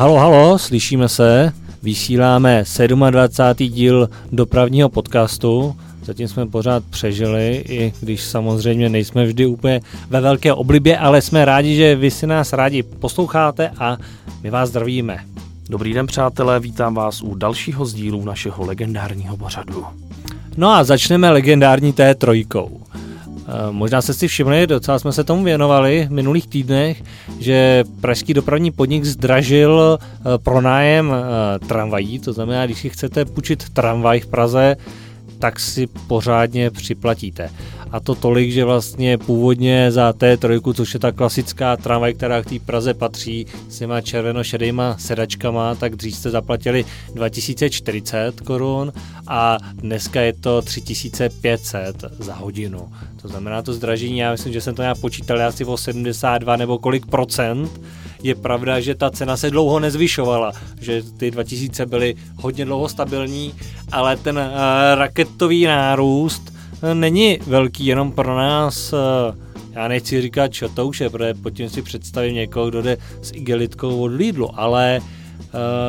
Halo, halo, slyšíme se. Vysíláme 27. díl dopravního podcastu. Zatím jsme pořád přežili, i když samozřejmě nejsme vždy úplně ve velké oblibě, ale jsme rádi, že vy si nás rádi posloucháte a my vás zdravíme. Dobrý den, přátelé, vítám vás u dalšího z dílů našeho legendárního pořadu. No a začneme legendární té trojkou. Možná se si všimli, docela jsme se tomu věnovali v minulých týdnech, že pražský dopravní podnik zdražil eh, pronájem eh, tramvají, to znamená, když si chcete půjčit tramvaj v Praze, tak si pořádně připlatíte. A to tolik, že vlastně původně za T3, což je ta klasická tramvaj, která k té Praze patří, s těma červeno-šedýma sedačkama, tak dřív jste zaplatili 2040 korun a dneska je to 3500 za hodinu. To znamená to zdražení, já myslím, že jsem to nějak počítal asi o 72 nebo kolik procent. Je pravda, že ta cena se dlouho nezvyšovala, že ty 2000 byly hodně dlouho stabilní, ale ten uh, raketový nárůst není velký jenom pro nás uh, já nechci říkat čotouše, protože pod tím si představím někoho, kdo jde s igelitkou od Lidlu, ale uh, Eh,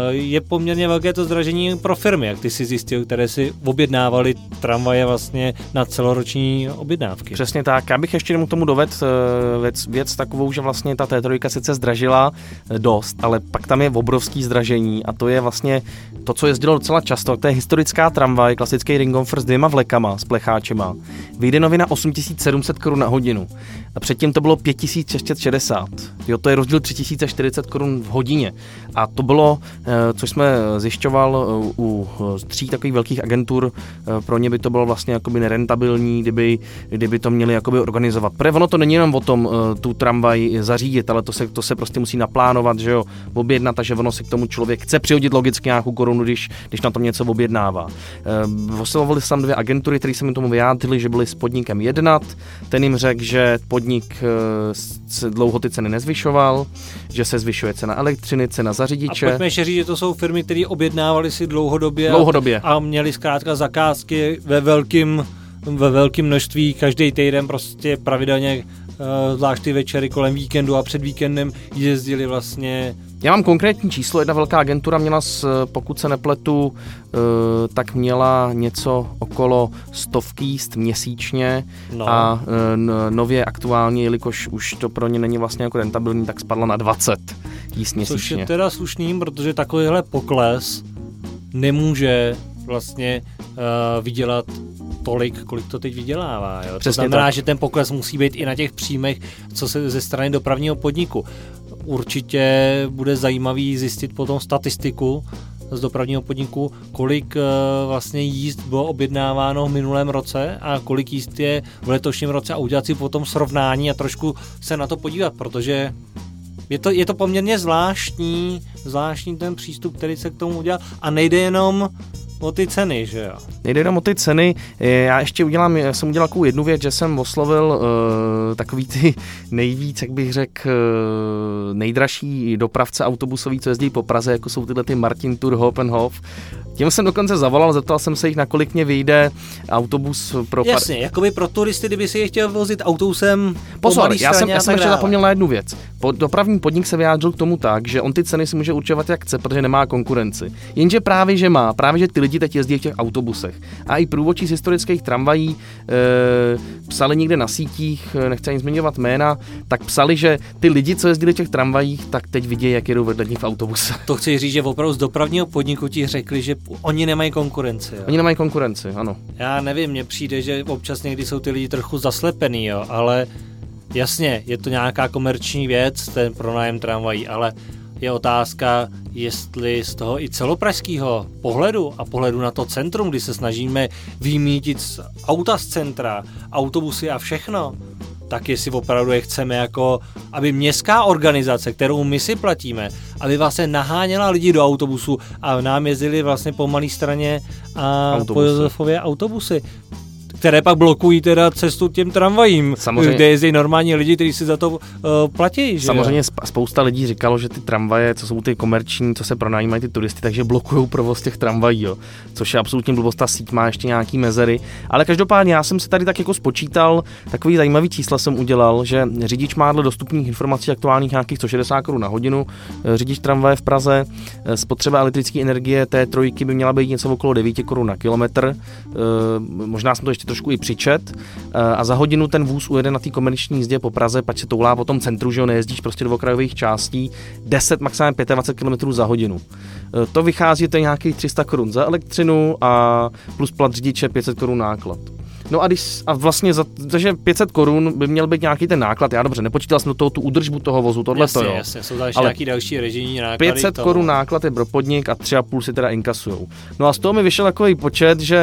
je poměrně velké to zdražení pro firmy, jak ty si zjistil, které si objednávali tramvaje vlastně na celoroční objednávky. Přesně tak. Já bych ještě k tomu dovedl eh, věc, věc takovou, že vlastně ta T3 sice zdražila eh, dost, ale pak tam je obrovský zdražení a to je vlastně to, co jezdilo docela často. To je historická tramvaj, klasický Ringofer s dvěma vlekama, s plecháčema. Vyjde novina 8700 korun na hodinu. A předtím to bylo 5660. Jo, to je rozdíl 3040 korun v hodině. A to bylo, eh, což jsme zjišťoval eh, u eh, tří takových velkých agentur, pro ně by to bylo vlastně jakoby nerentabilní, kdyby, kdyby to měli jakoby organizovat. Protože ono to není jenom o tom tu tramvaj zařídit, ale to se, to se prostě musí naplánovat, že jo, objednat a že ono si k tomu člověk chce přihodit logicky nějakou korunu, když, když na tom něco objednává. Oslovovali se tam dvě agentury, které se mi tomu vyjádřili, že byli s podnikem jednat. Ten jim řekl, že podnik se dlouho ty ceny nezvyšoval, že se zvyšuje cena elektřiny, cena za řidiče. A pojďme ještě říct, že to jsou firmy, které objednávali si dlouhodobě, dlouhodobě. A, a měli zkrátka zakázky ve velkým ve velkém množství, každý týden prostě pravidelně, eh, zvlášť ty večery kolem víkendu a před víkendem jezdili vlastně já mám konkrétní číslo, jedna velká agentura měla, s, pokud se nepletu, eh, tak měla něco okolo stovky jíst měsíčně no. a eh, nově aktuálně, jelikož už to pro ně není vlastně jako rentabilní, tak spadla na 20 jíst měsíčně. Což je teda slušným, protože takovýhle pokles nemůže vlastně uh, vydělat tolik, kolik to teď vydělává. Jo? to znamená, tak. že ten pokles musí být i na těch příjmech, co se ze strany dopravního podniku určitě bude zajímavý zjistit potom statistiku z dopravního podniku, kolik eh, vlastně jízd bylo objednáváno v minulém roce a kolik jízd je v letošním roce a udělat si potom srovnání a trošku se na to podívat, protože je to, je to poměrně zvláštní, zvláštní ten přístup, který se k tomu udělal a nejde jenom o ty ceny, že jo? Nejde jenom o ty ceny. Já ještě udělám, já jsem udělal takovou jednu věc, že jsem oslovil uh, takový ty nejvíc, jak bych řekl, uh, nejdražší dopravce autobusový, co jezdí po Praze, jako jsou tyhle ty Martin Tour, Hopenhof. Těm jsem dokonce zavolal, zeptal jsem se jich, na kolik mě vyjde autobus pro... Jasně, par... jakoby pro turisty, kdyby si je chtěl vozit autobusem Pozor, já jsem, já jsem ještě zapomněl na jednu věc. Po, dopravní podnik se vyjádřil k tomu tak, že on ty ceny si může určovat jak chce, protože nemá konkurenci. Jenže právě, že má, právě, že ty lidi teď jezdí v těch autobusech. A i průvodčí z historických tramvají e, psali někde na sítích, eh, nechci ani zmiňovat jména, tak psali, že ty lidi, co jezdili v těch tramvajích, tak teď vidí, jak jedou vedle nich v autobuse. To chci říct, že opravdu z dopravního podniku ti řekli, že oni nemají konkurenci. Jo? Oni nemají konkurenci, ano. Já nevím, mně přijde, že občas někdy jsou ty lidi trochu zaslepený, jo, ale jasně, je to nějaká komerční věc, ten pronájem tramvají, ale je otázka, jestli z toho i celopražského pohledu a pohledu na to centrum, kdy se snažíme vymítit z auta z centra, autobusy a všechno, tak jestli opravdu je chceme jako, aby městská organizace, kterou my si platíme, aby vlastně naháněla lidi do autobusu a nám jezdili vlastně po malé straně a autobusy. po Josefově autobusy které pak blokují teda cestu těm tramvajím, Samozřejmě. kde jezdí normální lidi, kteří si za to uh, platí. Že? Samozřejmě spousta lidí říkalo, že ty tramvaje, co jsou ty komerční, co se pronajímají ty turisty, takže blokují provoz těch tramvají, jo. což je absolutně blbost, ta síť má ještě nějaký mezery. Ale každopádně já jsem si tady tak jako spočítal, takový zajímavý čísla jsem udělal, že řidič má dle dostupných informací aktuálních nějakých 160 Kč na hodinu, eh, řidič tramvaje v Praze, eh, spotřeba elektrické energie té trojky by měla být něco okolo 9 Kč na kilometr, možná jsem to ještě trošku i přičet, a za hodinu ten vůz ujede na té komerční jízdě po Praze, pak se toulá po tom centru, že ho nejezdíš prostě do okrajových částí, 10, maximálně 25 km za hodinu. E, to vychází, to nějakých 300 korun za elektřinu a plus plat řidiče 500 korun náklad. No a, když, a vlastně za, takže 500 korun by měl být nějaký ten náklad. Já dobře, nepočítal jsem do toho tu údržbu toho vozu, tohle jasně, to jo. Jasně, jsou další Ale nějaký další režijní náklady. 500 korun náklad je pro podnik a 3,5 si teda inkasujou. No a z toho mi vyšel takový počet, že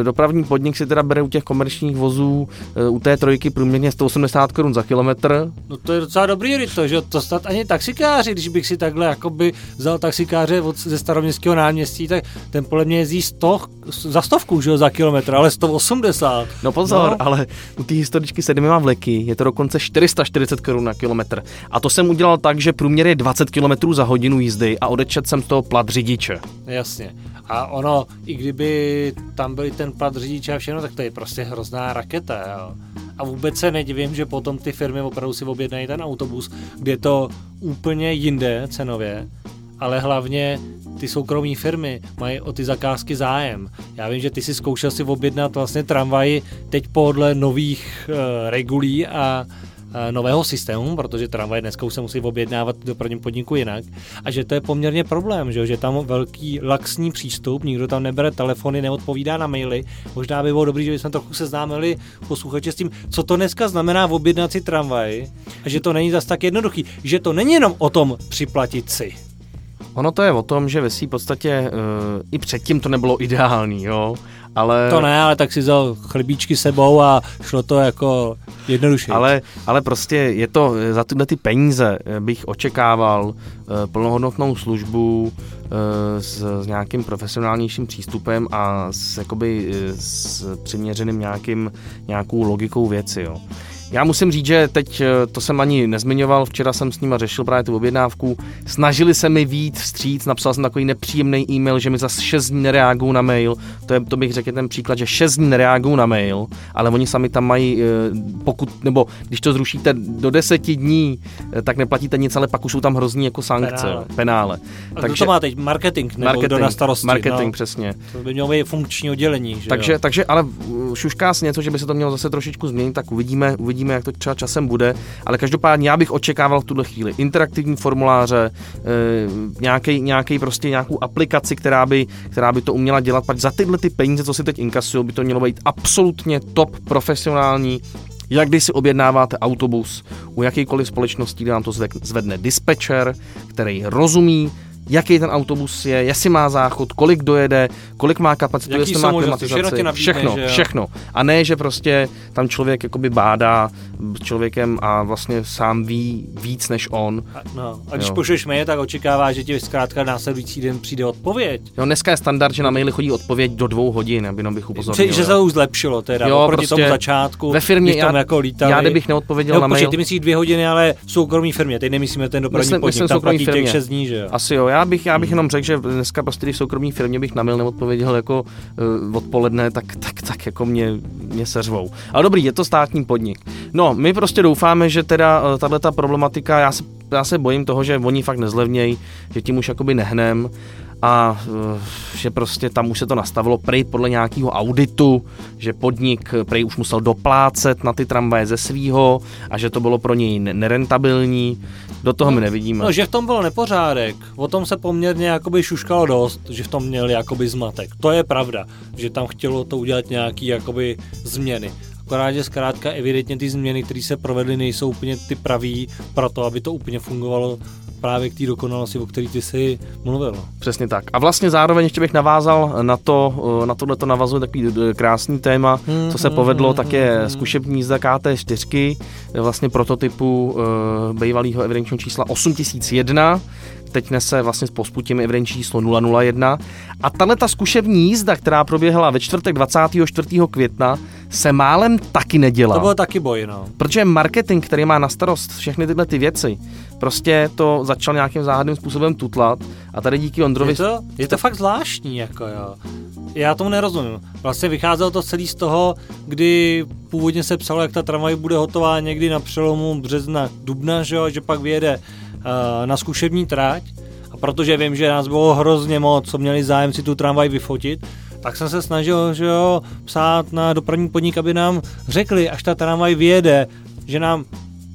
e, dopravní podnik si teda bere u těch komerčních vozů e, u té trojky průměrně 180 korun za kilometr. No to je docela dobrý to, že to snad ani taxikáři, když bych si takhle jakoby vzal taxikáře od, ze staroměstského náměstí, tak ten podle mě jezdí 100, za stovku, že jo, za kilometr, ale 180 60. No pozor, no. ale u té historičky se dvěma vleky je to dokonce 440 korun na kilometr. A to jsem udělal tak, že průměr je 20 km za hodinu jízdy a odečet jsem z toho plat řidiče. Jasně. A ono, i kdyby tam byl ten plat řidiče a všechno, tak to je prostě hrozná raketa. Jo. A vůbec se nedivím, že potom ty firmy opravdu si objednají ten autobus, kde je to úplně jinde cenově ale hlavně ty soukromí firmy mají o ty zakázky zájem. Já vím, že ty si zkoušel si objednat vlastně tramvaj teď podle nových uh, regulí a nového systému, protože tramvaj dneska už se musí objednávat do prvním podniku jinak a že to je poměrně problém, že, že tam velký laxní přístup, nikdo tam nebere telefony, neodpovídá na maily. Možná by bylo dobré, že bychom trochu seznámili posluchače s tím, co to dneska znamená v objednaci tramvaj a že to není zas tak jednoduchý, že to není jenom o tom připlatit si. Ono to je o tom, že ve v podstatě uh, i předtím to nebylo ideální, jo, ale... To ne, ale tak si vzal chlebíčky sebou a šlo to jako jednoduše. Ale, ale prostě je to, za tyhle ty peníze eh, bych očekával uh, plnohodnotnou službu uh, s, s nějakým profesionálnějším přístupem a s, jakoby, s přiměřeným nějakým, nějakou logikou věci, jo. Já musím říct, že teď eh, to jsem ani nezmiňoval, včera jsem s nima řešil právě tu objednávku. Snažili se mi vít vstříc, napsal jsem takový nepříjemný e-mail, že mi za 6 dní nereagují na mail. To, je, to bych řekl ten příklad, že 6 dní nereagují na mail, ale oni sami tam mají, eh, pokud, nebo když to zrušíte do 10 dní, eh, tak neplatíte nic, ale pak už jsou tam hrozný jako sankce, penále. penále. A takže, to má teď? Marketing nebo marketing, kdo na starosti? Marketing, no, přesně. To by mělo být funkční oddělení. Že takže, jo? takže, ale šušká si něco, že by se to mělo zase trošičku změnit, tak uvidíme, uvidíme uvidíme, jak to třeba časem bude, ale každopádně já bych očekával v tuhle chvíli interaktivní formuláře, nějaký, nějaký prostě nějakou aplikaci, která by, která by to uměla dělat, pak za tyhle ty peníze, co si teď inkasují, by to mělo být absolutně top profesionální. Jak když si objednáváte autobus u jakýkoliv společnosti, kde nám to zvedne dispečer, který rozumí jaký ten autobus je, jestli má záchod, kolik dojede, kolik má kapacitu, Jaký jestli má klimatizaci, všechno, všechno. A ne, že prostě tam člověk jakoby bádá s člověkem a vlastně sám ví víc než on. A, no, a když jo. pošleš mail, tak očekává, že ti zkrátka následující den přijde odpověď. Jo, dneska je standard, že na maily chodí odpověď do dvou hodin, aby jenom bych upozornil. Že, že se to už zlepšilo teda, jo, oproti prostě tomu začátku, ve firmě já, jako lítali. Já kdybych neodpověděl jo, na mail. ty myslíš dvě hodiny, ale v soukromí firmě, teď nemyslíme ten dopravní myslím, podnik, myslím tam platí firmě. těch 6 dní, že jo? Asi jo, já bych, já bych jenom řekl, že dneska prostě, v soukromí firmě bych na mail neodpověděl jako uh, odpoledne, tak, tak, tak jako mě, mě seřvou. Ale dobrý, je to státní podnik. No, my prostě doufáme, že teda uh, tahle ta problematika, já se, já se bojím toho, že oni fakt nezlevnějí, že tím už jakoby nehnem a eh, že prostě tam už se to nastavilo prej podle nějakého auditu, že podnik prej už musel doplácet na ty tramvaje ze svýho a že to bylo pro něj nerentabilní. Do toho no, my nevidíme. No, že v tom byl nepořádek. O tom se poměrně jakoby šuškalo dost, že v tom měli jakoby zmatek. To je pravda, že tam chtělo to udělat nějaký jakoby změny. Akorát, že zkrátka evidentně ty změny, které se provedly, nejsou úplně ty pravý pro to, aby to úplně fungovalo právě k té dokonalosti, o který ty jsi mluvil. Přesně tak. A vlastně zároveň ještě bych navázal na to, na tohle to navazuje takový krásný téma, co se povedlo, tak je zkušební jízda KT4, vlastně prototypu bývalého evidenčního čísla 8001, teď nese vlastně s posputím evidenční číslo 001. A tahle ta zkušební jízda, která proběhla ve čtvrtek 24. května, se málem taky nedělá. To bylo taky boj, no. Protože marketing, který má na starost všechny tyhle ty věci, prostě to začal nějakým záhadným způsobem tutlat a tady díky Ondrovi... Je to, je to fakt zvláštní, jako jo. Já tomu nerozumím. Vlastně vycházelo to celý z toho, kdy původně se psalo, jak ta tramvaj bude hotová někdy na přelomu března, dubna, že, jo, že pak vyjede na zkušební trať. A protože vím, že nás bylo hrozně moc, co měli zájem si tu tramvaj vyfotit, tak jsem se snažil že jo, psát na dopravní podnik, aby nám řekli, až ta tramvaj vyjede, že nám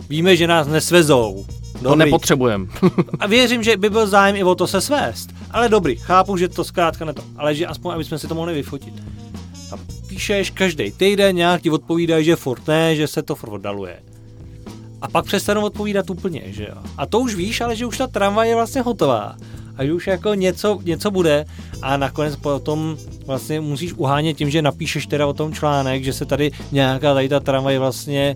víme, že nás nesvezou. Dobrý. To nepotřebujeme. a věřím, že by byl zájem i o to se svést. Ale dobrý, chápu, že to zkrátka ne to, ale že aspoň, aby jsme si to mohli vyfotit. A píšeš každý týden, nějak ti odpovídají, že furt ne, že se to furt oddaluje. A pak přestanou odpovídat úplně, že jo. A to už víš, ale že už ta tramvaj je vlastně hotová. A že už jako něco, něco bude a nakonec potom vlastně musíš uhánět tím, že napíšeš teda o tom článek, že se tady nějaká tady ta tramvaj vlastně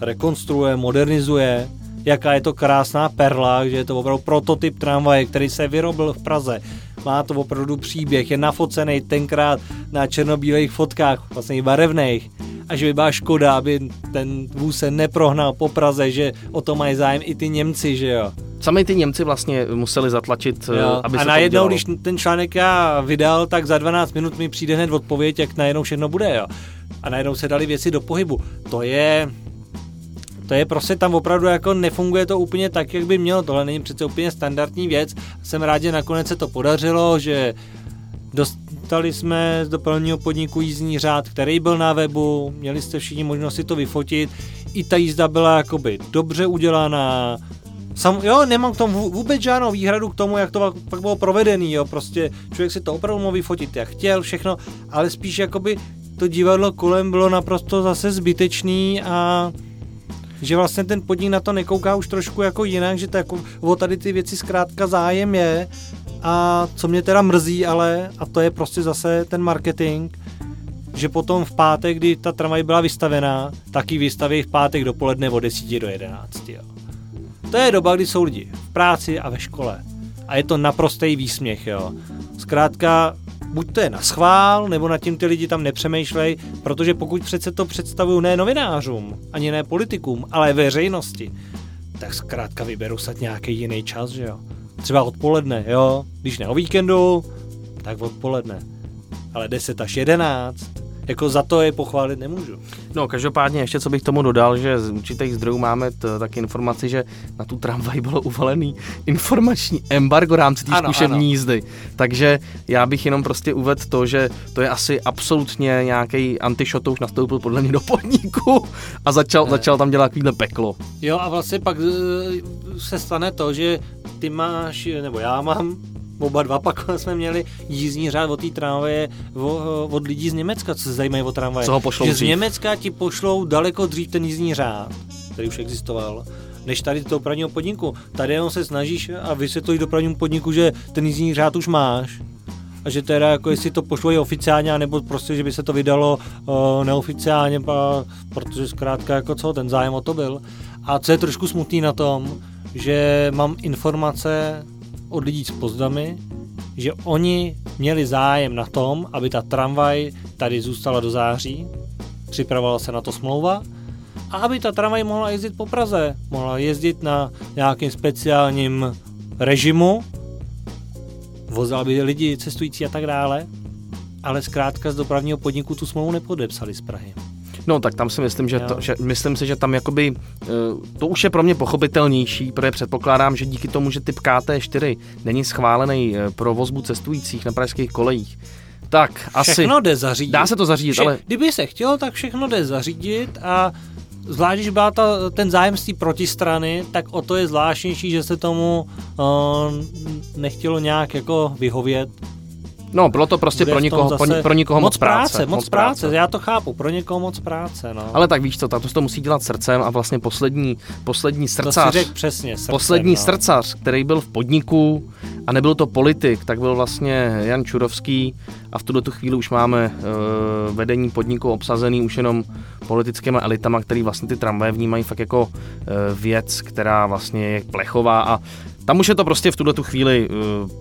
rekonstruuje, modernizuje, jaká je to krásná perla, že je to opravdu prototyp tramvaje, který se vyrobil v Praze. Má to opravdu příběh, je nafocený tenkrát na černobílých fotkách, vlastně i barevných. A že by byla škoda, aby ten vůz se neprohnal po Praze, že o to mají zájem i ty Němci, že jo. Sami ty Němci vlastně museli zatlačit, jo. Eh, aby a se najednou, když ten článek já vydal, tak za 12 minut mi přijde hned odpověď, jak najednou všechno bude, jo. A najednou se dali věci do pohybu. To je, to je prostě tam opravdu jako nefunguje to úplně tak, jak by mělo. Tohle není přece úplně standardní věc. Jsem rád, že nakonec se to podařilo, že dostali jsme z dopravního podniku jízdní řád, který byl na webu, měli jste všichni možnost si to vyfotit. I ta jízda byla jakoby dobře udělaná, Sam, jo, nemám k tomu vůbec žádnou výhradu k tomu, jak to pak bylo provedený, jo, prostě člověk si to opravdu mohl vyfotit, jak chtěl, všechno, ale spíš jakoby to divadlo kolem bylo naprosto zase zbytečný a že vlastně ten podnik na to nekouká už trošku jako jinak, že to jako o tady ty věci zkrátka zájem je a co mě teda mrzí, ale a to je prostě zase ten marketing, že potom v pátek, kdy ta tramvaj byla vystavená, tak ji vystaví v pátek dopoledne od 10 do 11. Jo. To je doba, kdy jsou lidi v práci a ve škole. A je to naprostý výsměch, jo. Zkrátka, buď to je na schvál, nebo nad tím ty lidi tam nepřemýšlej, protože pokud přece to představují ne novinářům, ani ne politikům, ale veřejnosti, tak zkrátka vyberu se nějaký jiný čas, že jo. Třeba odpoledne, jo. Když ne o víkendu, tak odpoledne. Ale 10 až 11, jako za to je pochválit nemůžu. No, každopádně ještě, co bych tomu dodal, že z určitých zdrojů máme t, tak informaci, že na tu tramvaj bylo uvalený informační embargo v rámci té zkušební jízdy. Takže já bych jenom prostě uvedl to, že to je asi absolutně nějaký antišot, už nastoupil podle mě do podniku a začal, začal tam dělat takovýhle peklo. Jo a vlastně pak e, se stane to, že ty máš, nebo já mám oba dva pak jsme měli jízdní řád od té tramvaje od lidí z Německa, co se zajímají o tramvaje. Co ho pošlou že dřív. z Německa ti pošlou daleko dřív ten jízdní řád, který už existoval, než tady do dopravního podniku. Tady jenom se snažíš a vysvětlíš dopravnímu podniku, že ten jízdní řád už máš a že teda jako jestli to pošlo oficiálně, nebo prostě, že by se to vydalo uh, neoficiálně, pa, protože zkrátka jako co, ten zájem o to byl. A co je trošku smutný na tom, že mám informace od lidí s pozdami, že oni měli zájem na tom, aby ta tramvaj tady zůstala do září, připravovala se na to smlouva, a aby ta tramvaj mohla jezdit po Praze, mohla jezdit na nějakým speciálním režimu, vozila by lidi cestující a tak dále, ale zkrátka z dopravního podniku tu smlouvu nepodepsali z Prahy. No tak tam si myslím, že, to, že myslím si, že tam jakoby, eh, to už je pro mě pochopitelnější, protože předpokládám, že díky tomu, že typ KT4 není schválený eh, pro vozbu cestujících na pražských kolejích, tak asi... Všechno jde zařídit. Dá se to zařídit, Vše, ale... Kdyby se chtělo, tak všechno jde zařídit a zvlášť, když byla ta, ten zájem z té protistrany, tak o to je zvláštnější, že se tomu uh, nechtělo nějak jako vyhovět No, bylo to prostě pro někoho, zase pro někoho moc, práce, práce. Moc práce, práce, já to chápu, pro někoho moc práce. No. Ale tak víš co, to, to musí dělat srdcem a vlastně poslední, poslední srdcař. To si přesně, srdcem, poslední no. srdcař, který byl v podniku a nebyl to politik, tak byl vlastně Jan Čurovský a v tuto tu chvíli už máme uh, vedení podniku obsazený už jenom politickými elitama, který vlastně ty tramvaje vnímají fakt jako uh, věc, která vlastně je plechová a tam už je to prostě v tuhle tu chvíli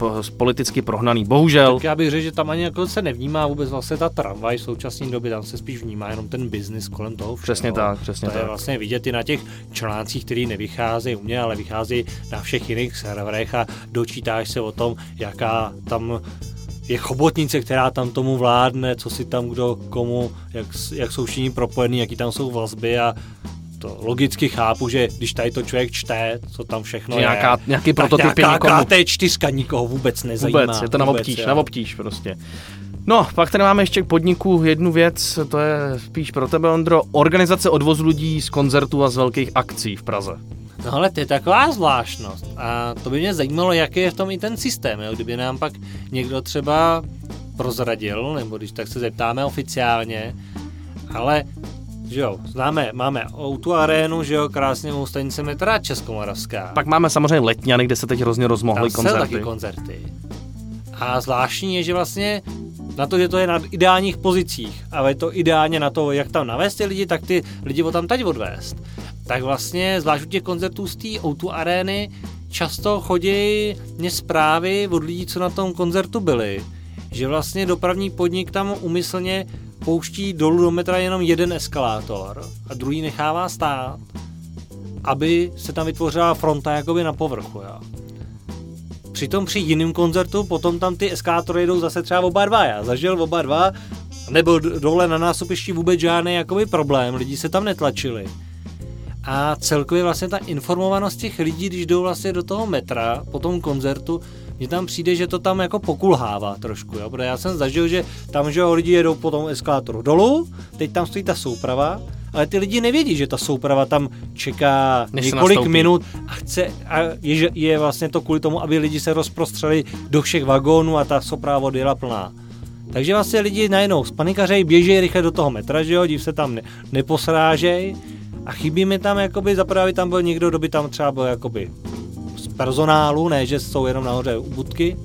uh, politicky prohnaný, bohužel. Tak já bych řekl, že tam ani jako se nevnímá vůbec vlastně ta tramvaj v současné době, tam se spíš vnímá jenom ten biznis kolem toho všeho. Přesně tak, přesně to tak. je vlastně vidět i na těch článcích, který nevycházejí u mě, ale vychází na všech jiných serverech a dočítáš se o tom, jaká tam je chobotnice, která tam tomu vládne, co si tam kdo komu, jak, jak jsou všichni propojení, jaký tam jsou vazby a to logicky chápu, že když tady to člověk čte, co tam všechno že je, nějaká, nějaký prototyp nějaká někomu... KT4 nikoho vůbec nezajímá. Vůbec, je to na obtíž, na obtíž prostě. No, pak tady máme ještě k podniku jednu věc, to je spíš pro tebe, Ondro, organizace odvozu lidí z koncertů a z velkých akcí v Praze. No ale to je taková zvláštnost a to by mě zajímalo, jaký je v tom i ten systém, jo? kdyby nám pak někdo třeba prozradil, nebo když tak se zeptáme oficiálně, ale že jo, známe, máme tu arénu, že jo, krásně u stanice metra Českomoravská. Pak máme samozřejmě Letňany, kde se teď hrozně rozmohly Tam koncerty. taky koncerty. A zvláštní je, že vlastně na to, že to je na ideálních pozicích, ale je to ideálně na to, jak tam navést ty lidi, tak ty lidi o tam teď odvést. Tak vlastně, zvlášť u těch koncertů z té O2 arény, často chodí mě zprávy od lidí, co na tom koncertu byli, že vlastně dopravní podnik tam umyslně pouští dolů do metra jenom jeden eskalátor a druhý nechává stát, aby se tam vytvořila fronta jakoby na povrchu. Jo. Přitom při jiném koncertu potom tam ty eskalátory jdou zase třeba oba dva. Já zažil oba dva, nebyl dole na nástupišti vůbec žádný jakoby problém, lidi se tam netlačili. A celkově vlastně ta informovanost těch lidí, když jdou vlastně do toho metra po tom koncertu, mně tam přijde, že to tam jako pokulhává trošku, jo? protože já jsem zažil, že tam, že jo, lidi jedou po tom eskalátoru dolů, teď tam stojí ta souprava, ale ty lidi nevědí, že ta souprava tam čeká Než několik minut a chce, a je, je vlastně to kvůli tomu, aby lidi se rozprostřeli do všech vagónů a ta souprava odjela plná. Takže vlastně lidi najednou spanikařejí, běží rychle do toho metra, že jo, div se tam ne, neposrážej a chybí mi tam, jakoby, zaprvé tam byl někdo, kdo by tam třeba byl jakoby personálu, ne, že jsou jenom nahoře u budky,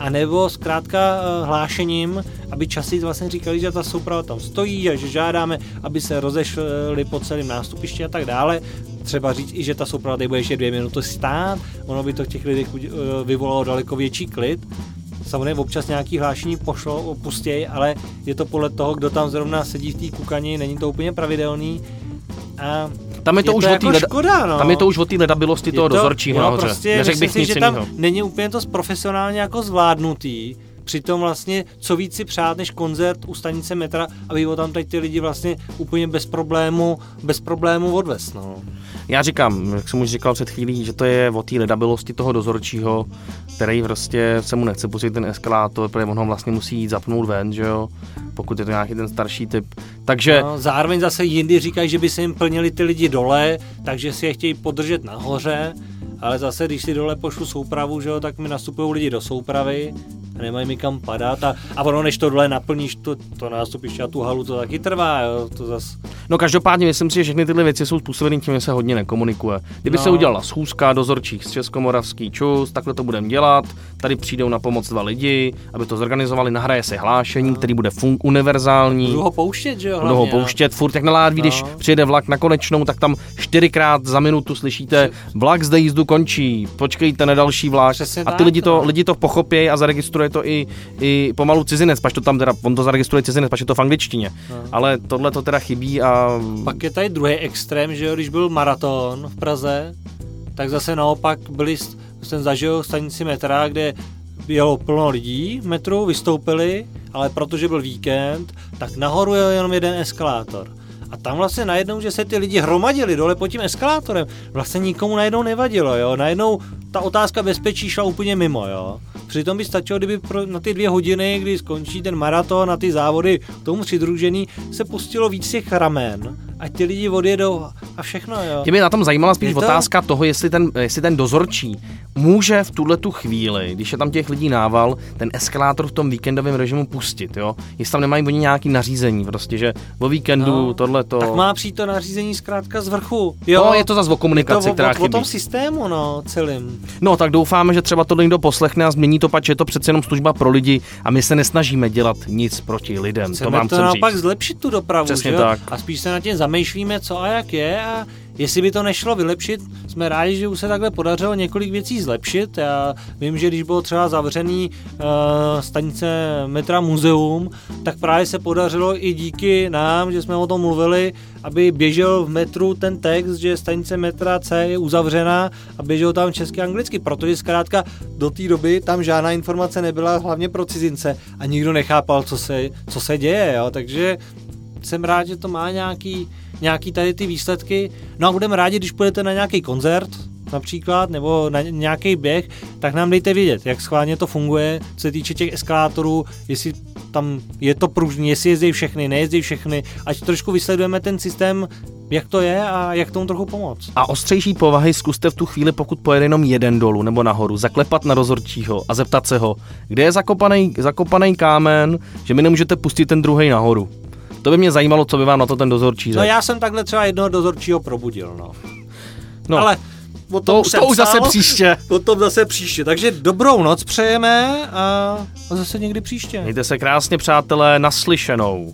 a nebo zkrátka eh, hlášením, aby časy vlastně říkali, že ta souprava tam stojí a že žádáme, aby se rozešli po celém nástupišti a tak dále. Třeba říct i, že ta souprava tady bude ještě dvě minuty stát, ono by to těch lidí eh, vyvolalo daleko větší klid. Samozřejmě občas nějaký hlášení pošlo, opustěj, ale je to podle toho, kdo tam zrovna sedí v té kukani, není to úplně pravidelný. A tam je to, je už to o jako leda, škoda, no. Tam je to už o té ledabilosti toho to, dozorčího jo, nahoře. Prostě Neřekl bych si, nic že tam není úplně to profesionálně jako zvládnutý. Přitom vlastně, co víc si přát než koncert u stanice metra, aby ho tam teď ty lidi vlastně úplně bez problému, bez problému odvez. No. Já říkám, jak jsem už říkal před chvílí, že to je o té ledabilosti toho dozorčího, který prostě se mu nechce pustit ten eskalátor, protože on ho vlastně musí jít zapnout ven, že jo, pokud je to nějaký ten starší typ. Takže... No, zároveň zase jindy říkají, že by se jim plnili ty lidi dole, takže si je chtějí podržet nahoře, ale zase, když si dole pošlu soupravu, že jo, tak mi nastupují lidi do soupravy, a nemají mi kam padat a, a ono, než to dole naplníš, to, to nástupiště a tu halu, to taky trvá, jo, to zas... No každopádně myslím si, že všechny tyhle věci jsou způsobeny tím, že se hodně nekomunikuje. Kdyby no. se udělala schůzka dozorčích z Českomoravský čus, takhle to budeme dělat, tady přijdou na pomoc dva lidi, aby to zorganizovali, nahraje se hlášení, no. který bude fun- univerzální. Budu ho pouštět, že jo? Budu ho no. pouštět, furt jak na ládví, no. když přijede vlak na konečnou, tak tam čtyřikrát za minutu slyšíte, vlak zde jízdu končí, počkejte na další vlak. Přesně a ty tak, lidi to, no. lidi to pochopí a zaregistruje to i, i pomalu cizinec, pač to tam teda, on to zaregistruje cizinec, pač je to v angličtině. No. Ale tohle to teda chybí a... Pak je tady druhý extrém, že jo, když byl maraton v Praze, tak zase naopak byli, jsem zažil stanici metra, kde jelo plno lidí v metru, vystoupili, ale protože byl víkend, tak nahoru je jenom jeden eskalátor. A tam vlastně najednou, že se ty lidi hromadili dole pod tím eskalátorem, vlastně nikomu najednou nevadilo, jo. Najednou ta otázka bezpečí šla úplně mimo, jo Přitom by stačilo, kdyby pro, na ty dvě hodiny, kdy skončí ten maraton, na ty závody tomu přidružený, se pustilo víc těch ramen ať ty lidi odjedou a všechno, jo. Tě by na tom zajímala spíš to... otázka toho, jestli ten, jestli ten dozorčí může v tuhle tu chvíli, když je tam těch lidí nával, ten eskalátor v tom víkendovém režimu pustit, jo. Jestli tam nemají oni nějaký nařízení, prostě, že o víkendu no, tohle to. Tak má přijít to nařízení zkrátka z vrchu. Jo, no, je to zase o komunikaci, je to která o, o, o tom systému, no, celým. No, tak doufáme, že třeba to někdo poslechne a změní to, pač je to přece jenom služba pro lidi a my se nesnažíme dělat nic proti lidem. Chceme to vám to naopak zlepšit tu dopravu, Přesně že? tak. A spíš se na tím zamýšlíme, co a jak je a jestli by to nešlo vylepšit, jsme rádi, že už se takhle podařilo několik věcí zlepšit. Já vím, že když bylo třeba zavřený uh, stanice metra muzeum, tak právě se podařilo i díky nám, že jsme o tom mluvili, aby běžel v metru ten text, že stanice metra C je uzavřená a běžel tam česky a anglicky, protože zkrátka do té doby tam žádná informace nebyla, hlavně pro cizince a nikdo nechápal, co se, co se děje, jo? takže jsem rád, že to má nějaký, nějaký tady ty výsledky. No a budeme rádi, když půjdete na nějaký koncert, například, nebo na nějaký běh, tak nám dejte vědět, jak schválně to funguje, co se týče těch eskalátorů, jestli tam je to pružný, jestli jezdí všechny, nejezdí všechny, ať trošku vysledujeme ten systém, jak to je a jak tomu trochu pomoct. A ostřejší povahy zkuste v tu chvíli, pokud pojede jenom jeden dolů nebo nahoru, zaklepat na rozhodčího a zeptat se ho, kde je zakopaný, zakopaný kámen, že mi nemůžete pustit ten druhý nahoru. To by mě zajímalo, co by vám na to ten dozorčí řekl. No já jsem takhle třeba jednoho dozorčího probudil, no. no. Ale o tom to, to už zase příště. O tom zase příště. Takže dobrou noc přejeme a zase někdy příště. Mějte se krásně, přátelé, naslyšenou.